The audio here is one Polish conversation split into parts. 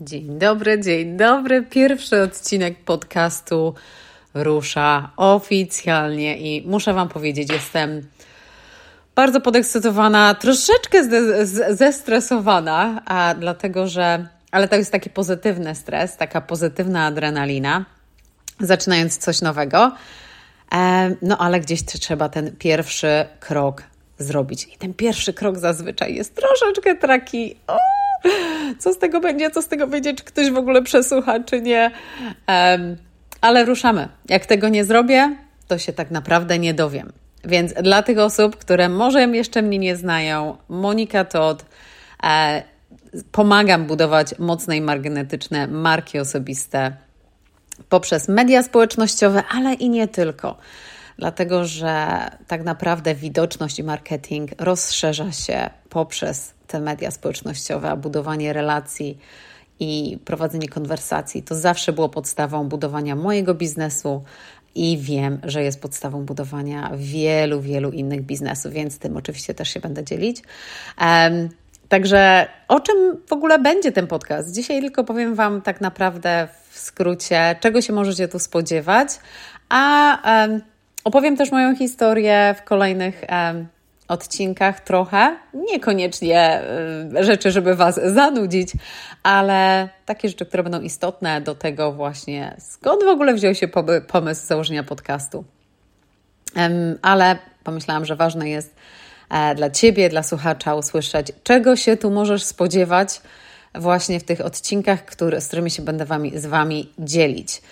Dzień dobry, dzień dobry. Pierwszy odcinek podcastu rusza oficjalnie i muszę Wam powiedzieć, jestem bardzo podekscytowana, troszeczkę zestresowana, a dlatego że, ale to jest taki pozytywny stres, taka pozytywna adrenalina, zaczynając coś nowego. No ale gdzieś trzeba ten pierwszy krok zrobić. I ten pierwszy krok zazwyczaj jest troszeczkę taki. Co z tego będzie, co z tego będzie, czy ktoś w ogóle przesłucha, czy nie. Um, ale ruszamy. Jak tego nie zrobię, to się tak naprawdę nie dowiem. Więc dla tych osób, które może jeszcze mnie nie znają, Monika Todd, e, pomagam budować mocne i margenetyczne marki osobiste poprzez media społecznościowe, ale i nie tylko. Dlatego, że tak naprawdę widoczność i marketing rozszerza się poprzez te media społecznościowe, a budowanie relacji i prowadzenie konwersacji to zawsze było podstawą budowania mojego biznesu i wiem, że jest podstawą budowania wielu, wielu innych biznesów, więc tym oczywiście też się będę dzielić. Um, Także o czym w ogóle będzie ten podcast? Dzisiaj tylko powiem Wam tak naprawdę w skrócie, czego się możecie tu spodziewać, a um, opowiem też moją historię w kolejnych um, odcinkach trochę. Niekoniecznie um, rzeczy, żeby Was zanudzić, ale takie rzeczy, które będą istotne do tego właśnie, skąd w ogóle wziął się pomysł założenia podcastu. ale pomyślałam, że ważne jest, E, dla Ciebie, dla słuchacza usłyszeć, czego się tu możesz spodziewać właśnie w tych odcinkach, które, z którymi się będę wami, z Wami dzielić.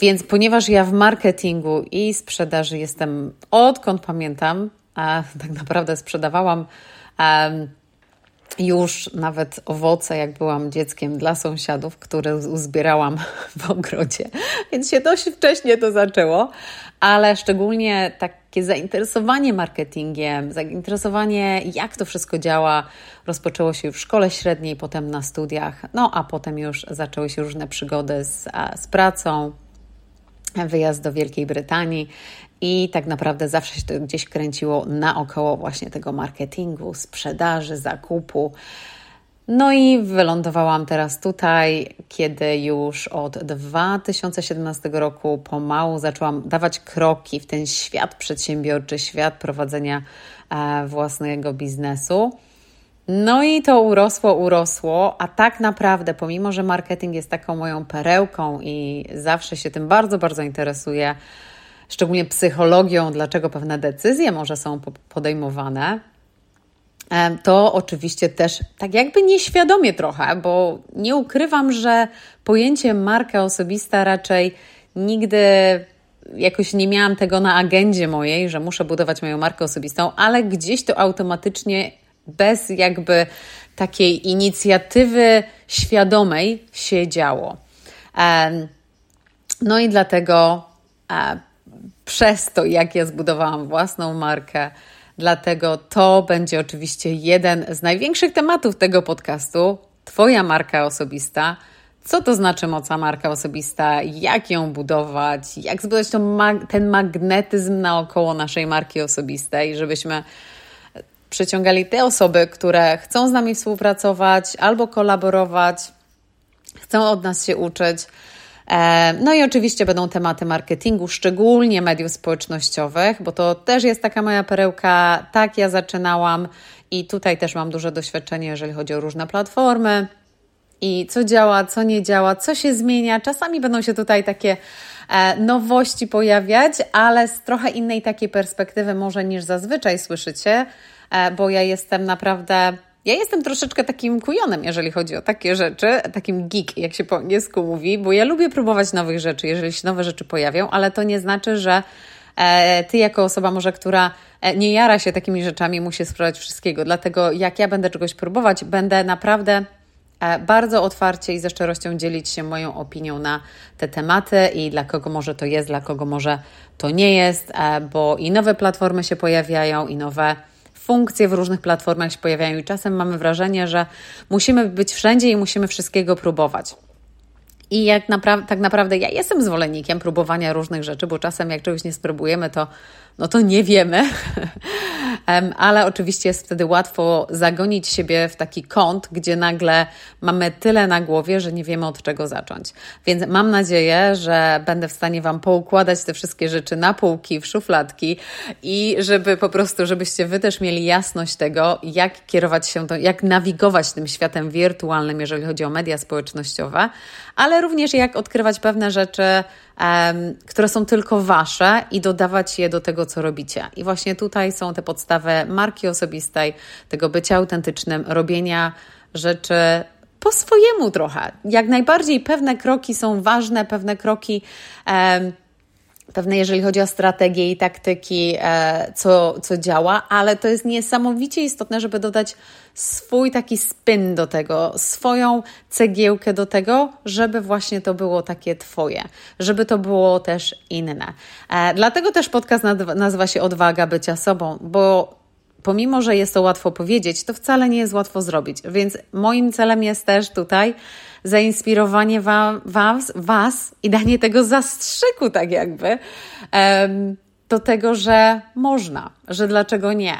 Więc ponieważ ja w marketingu i sprzedaży jestem odkąd pamiętam, tak naprawdę sprzedawałam już nawet owoce, jak byłam dzieckiem dla sąsiadów, które uzbierałam w ogrodzie, więc się dość wcześnie to zaczęło, ale szczególnie takie zainteresowanie marketingiem, zainteresowanie, jak to wszystko działa, rozpoczęło się już w szkole średniej, potem na studiach, no a potem już zaczęły się różne przygody z, z pracą, wyjazd do Wielkiej Brytanii i tak naprawdę zawsze się to gdzieś kręciło naokoło właśnie tego marketingu, sprzedaży, zakupu. No i wylądowałam teraz tutaj, kiedy już od 2017 roku pomału zaczęłam dawać kroki w ten świat przedsiębiorczy, świat prowadzenia e, własnego biznesu. No i to urosło, urosło, a tak naprawdę, pomimo że marketing jest taką moją perełką i zawsze się tym bardzo, bardzo interesuję, szczególnie psychologią, dlaczego pewne decyzje może są podejmowane, to oczywiście też tak jakby nieświadomie trochę, bo nie ukrywam, że pojęcie marka osobista raczej nigdy jakoś nie miałam tego na agendzie mojej, że muszę budować moją markę osobistą, ale gdzieś to automatycznie bez jakby takiej inicjatywy świadomej się działo. No i dlatego e, przez to, jak ja zbudowałam własną markę, dlatego to będzie oczywiście jeden z największych tematów tego podcastu. Twoja marka osobista. Co to znaczy moca marka osobista? Jak ją budować? Jak zbudować ten magnetyzm naokoło naszej marki osobistej, żebyśmy przyciągali te osoby, które chcą z nami współpracować albo kolaborować, chcą od nas się uczyć. E, no i oczywiście będą tematy marketingu, szczególnie mediów społecznościowych, bo to też jest taka moja perełka. Tak ja zaczynałam i tutaj też mam duże doświadczenie, jeżeli chodzi o różne platformy i co działa, co nie działa, co się zmienia. Czasami będą się tutaj takie e, nowości pojawiać, ale z trochę innej takiej perspektywy może niż zazwyczaj słyszycie. E, bo ja jestem naprawdę. Ja jestem troszeczkę takim kujonem, jeżeli chodzi o takie rzeczy, takim geek, jak się po angielsku mówi, bo ja lubię próbować nowych rzeczy, jeżeli się nowe rzeczy pojawią, ale to nie znaczy, że e, ty, jako osoba, może która e, nie jara się takimi rzeczami, musi spróbować wszystkiego. Dlatego, jak ja będę czegoś próbować, będę naprawdę bardzo otwarcie i ze szczerością dzielić się moją opinią na te tematy i dla kogo może to jest, dla kogo może to nie jest, bo i nowe platformy się pojawiają, i nowe funkcje w różnych platformach się pojawiają i czasem mamy wrażenie, że musimy być wszędzie i musimy wszystkiego próbować. I jak napra tak naprawdę ja jestem zwolennikiem próbowania różnych rzeczy, bo czasem jak czegoś nie spróbujemy, to no to nie wiemy, ale oczywiście jest wtedy łatwo zagonić siebie w taki kąt, gdzie nagle mamy tyle na głowie, że nie wiemy od czego zacząć. Więc mam nadzieję, że będę w stanie Wam poukładać te wszystkie rzeczy na półki, w szufladki i żeby po prostu, żebyście Wy też mieli jasność tego, jak kierować się, to, jak nawigować tym światem wirtualnym, jeżeli chodzi o media społecznościowe, ale również jak odkrywać pewne rzeczy, które są tylko Wasze i dodawać je do tego, co robicie. I właśnie tutaj są te podstawy marki osobistej, tego bycia autentycznym, robienia rzeczy po swojemu trochę. Jak najbardziej pewne kroki są ważne, pewne kroki. Pewne, jeżeli chodzi o strategie i taktyki, e, co, co działa, ale to jest niesamowicie istotne, żeby dodać swój taki spin do tego, swoją cegiełkę do tego, żeby właśnie to było takie Twoje, żeby to było też inne. E, dlatego też podcast nazywa się Odwaga bycia sobą, bo pomimo, że jest to łatwo powiedzieć, to wcale nie jest łatwo zrobić. Więc moim celem jest też tutaj zainspirowanie wa was, was i danie tego zastrzyku, tak jakby, do tego, że można, że dlaczego nie.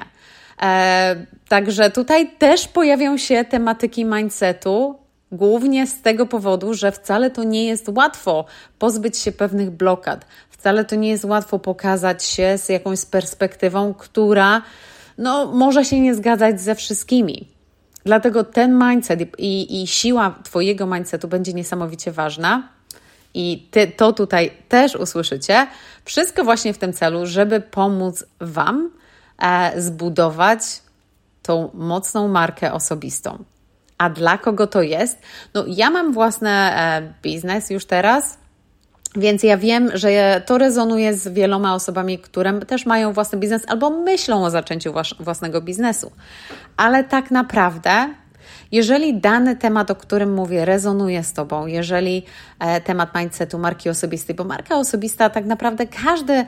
Także tutaj też pojawią się tematyki mindsetu, głównie z tego powodu, że wcale to nie jest łatwo pozbyć się pewnych blokad. Wcale to nie jest łatwo pokazać się z jakąś perspektywą, która no, może się nie zgadzać ze wszystkimi. Dlatego ten mindset i, i siła Twojego mindsetu będzie niesamowicie ważna. I ty, to tutaj też usłyszycie. Wszystko właśnie w tym celu, żeby pomóc Wam e, zbudować tą mocną markę osobistą. A dla kogo to jest? No, ja mam własny e, biznes już teraz, więc ja wiem, że to rezonuje z wieloma osobami, które też mają własny biznes albo myślą o zaczęciu własnego biznesu. Ale tak naprawdę jeżeli dany temat, o którym mówię, rezonuje z Tobą, jeżeli e, temat mindsetu, marki osobistej, bo marka osobista tak naprawdę każdy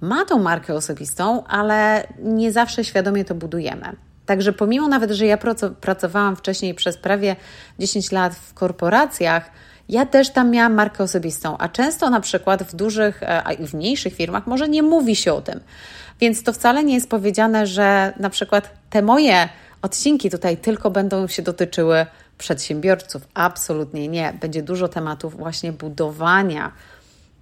ma tą markę osobistą, ale nie zawsze świadomie to budujemy. Także pomimo nawet, że ja pracowałam wcześniej przez prawie 10 lat w korporacjach, ja też tam miałam markę osobistą, a często na przykład w dużych, e, a i w mniejszych firmach może nie mówi się o tym. Więc to wcale nie jest powiedziane, że na przykład te moje odcinki tutaj tylko będą się dotyczyły przedsiębiorców. Absolutnie nie. Będzie dużo tematów właśnie budowania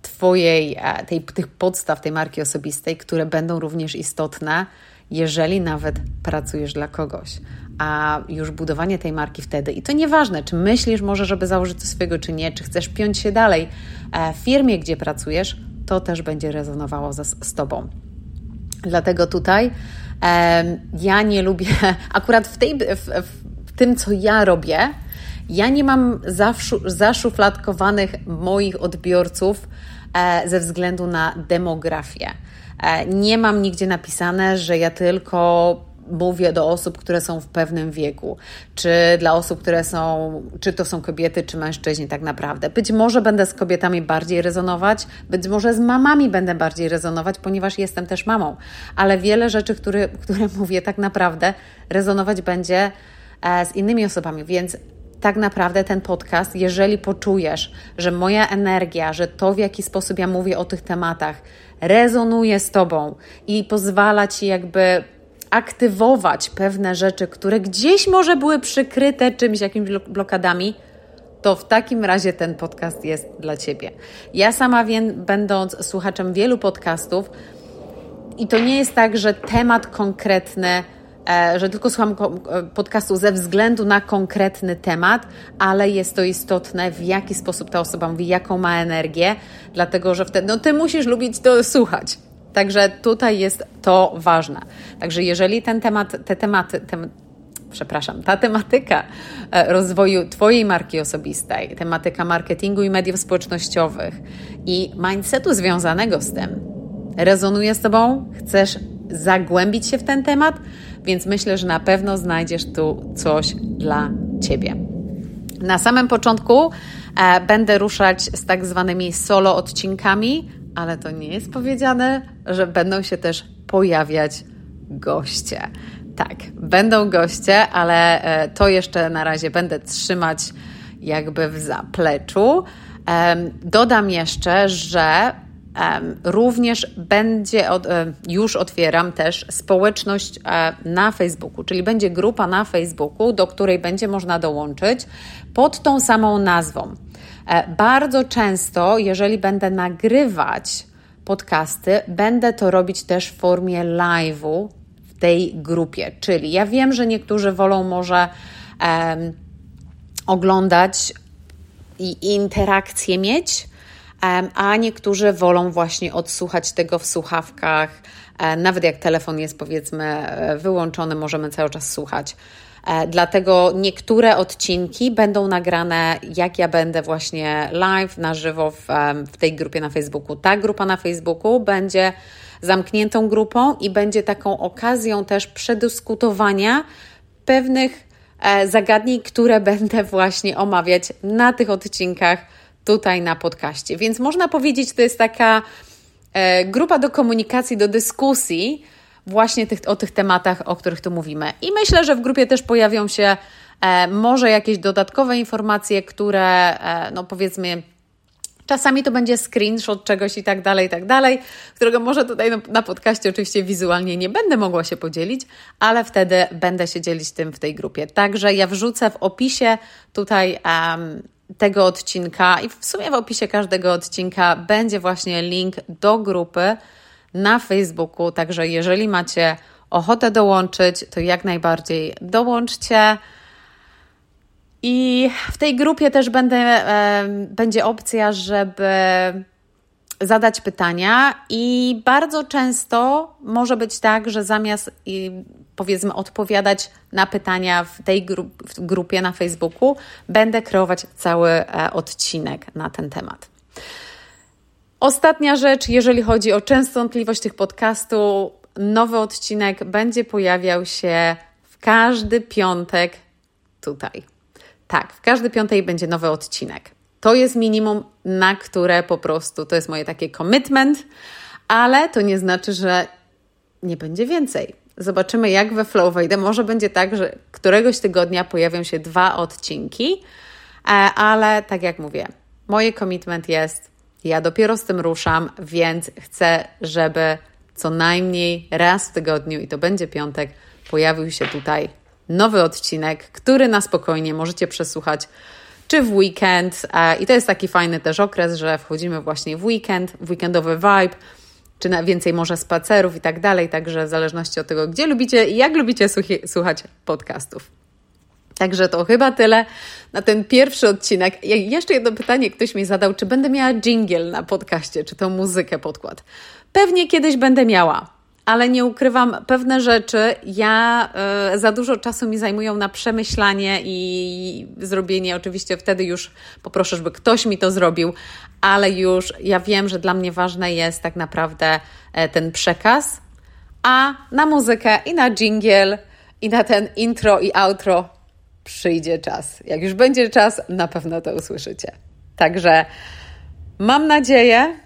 Twojej, e, tej, tych podstaw tej marki osobistej, które będą również istotne, jeżeli nawet pracujesz dla kogoś. A już budowanie tej marki wtedy, i to nieważne, czy myślisz może, żeby założyć coś swojego, czy nie, czy chcesz piąć się dalej e, w firmie, gdzie pracujesz, to też będzie rezonowało z, z Tobą. Dlatego tutaj ja nie lubię, akurat w, tej, w, w tym, co ja robię, ja nie mam zaszufladkowanych moich odbiorców e, ze względu na demografię. E, nie mam nigdzie napisane, że ja tylko mówię do osób, które są w pewnym wieku, czy dla osób, które są, czy to są kobiety, czy mężczyźni tak naprawdę. Być może będę z kobietami bardziej rezonować, być może z mamami będę bardziej rezonować, ponieważ jestem też mamą, ale wiele rzeczy, które, które mówię, tak naprawdę rezonować będzie e, z innymi osobami, więc tak naprawdę ten podcast, jeżeli poczujesz, że moja energia, że to w jaki sposób ja mówię o tych tematach rezonuje z Tobą i pozwala Ci jakby aktywować pewne rzeczy, które gdzieś może były przykryte czymś, jakimiś blokadami, to w takim razie ten podcast jest dla Ciebie. Ja sama wiem, będąc słuchaczem wielu podcastów, i to nie jest tak, że temat konkretny, że tylko słucham e, podcastu ze względu na konkretny temat, ale jest to istotne, w jaki sposób ta osoba mówi, jaką ma energię, dlatego że wtedy, no Ty musisz lubić to słuchać. Także tutaj jest to ważne. Także jeżeli ten temat, te tematy, tem, przepraszam, ta tematyka e, rozwoju Twojej marki osobistej, tematyka marketingu i mediów społecznościowych i mindsetu związanego z tym rezonuje z Tobą, chcesz zagłębić się w ten temat, więc myślę, że na pewno znajdziesz tu coś dla Ciebie. Na samym początku e, będę ruszać z tak zwanymi solo odcinkami, ale to nie jest powiedziane, że będą się też pojawiać goście. Tak, będą goście, ale e, to jeszcze na razie będę trzymać jakby w zapleczu. Dodam jeszcze, że Również będzie, już otwieram też społeczność e, na Facebooku, czyli będzie grupa na Facebooku, do której będzie można dołączyć pod tą samą nazwą. E, bardzo często, jeżeli będę nagrywać podcasty, będę to robić też w formie live'u w tej grupie. Czyli ja wiem, że niektórzy wolą może oglądać i interakcje mieć, a niektórzy wolą właśnie odsłuchać tego w słuchawkach. E, nawet jak telefon jest powiedzmy e, wyłączony, możemy cały czas słuchać. E, dlatego niektóre odcinki będą nagrane, jak ja będę właśnie live, na żywo w, w tej grupie na Facebooku. Ta grupa na Facebooku będzie zamkniętą grupą i będzie taką okazją też przedyskutowania pewnych zagadnień, które będę właśnie omawiać na tych odcinkach tutaj na podcaście. Więc można powiedzieć, to jest taka e, grupa do komunikacji, do dyskusji właśnie tych, o tych tematach, o których tu mówimy. I myślę, że w grupie też pojawią się e, może jakieś dodatkowe informacje, które, e, no powiedzmy, Czasami to będzie screenshot czegoś i tak dalej, i tak dalej, którego może tutaj na podcaście oczywiście wizualnie nie będę mogła się podzielić, ale wtedy będę się dzielić tym w tej grupie. Także ja wrzucę w opisie tutaj um, tego odcinka i w sumie w opisie każdego odcinka będzie właśnie link do grupy na Facebooku. Także jeżeli macie ochotę dołączyć, to jak najbardziej dołączcie. I w tej grupie też będę, będzie opcja, żeby zadać pytania, i bardzo często może być tak, że zamiast powiedzmy odpowiadać na pytania w tej w grupie na Facebooku, będę kreować cały e, odcinek na ten temat. Ostatnia rzecz, jeżeli chodzi o częstotliwość tych podcastów, nowy odcinek będzie pojawiał się w każdy piątek tutaj. Tak, w każdy piątek będzie nowy odcinek. To jest minimum, na które po prostu to jest moje takie commitment, ale to nie znaczy, że nie będzie więcej. Zobaczymy, jak we flow wejdę. Może będzie tak, że któregoś tygodnia pojawią się dwa odcinki, e, ale tak jak mówię, moje commitment jest, ja dopiero z tym ruszam, więc chcę, żeby co najmniej raz w tygodniu, i to będzie piątek, pojawił się tutaj nowy odcinek, który na spokojnie możecie przesłuchać czy w weekend. E, I to jest taki fajny też okres, że wchodzimy właśnie w weekend, w weekendowy vibe, czy na więcej może spacerów i tak dalej. Także w zależności od tego, gdzie lubicie i jak lubicie słuchać podcastów. Także to chyba tyle na ten pierwszy odcinek. Jeszcze jedno pytanie ktoś mi zadał, czy będę miała jingle na podcaście, czy tą muzykę podkład. Pewnie kiedyś będę miała ale nie ukrywam, pewne rzeczy ja y, za dużo czasu mi zajmują na przemyślanie i zrobienie. Oczywiście wtedy już poproszę, żeby ktoś mi to zrobił, ale już ja wiem, że dla mnie ważne jest tak naprawdę e, ten przekaz, a na muzykę i na jingle i na ten intro i outro przyjdzie czas. Jak już będzie czas, na pewno to usłyszycie. Także mam nadzieję,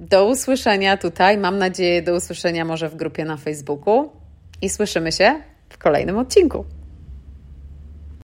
do usłyszenia tutaj. Mam nadzieję, do usłyszenia może w grupie na Facebooku i słyszymy się w kolejnym odcinku.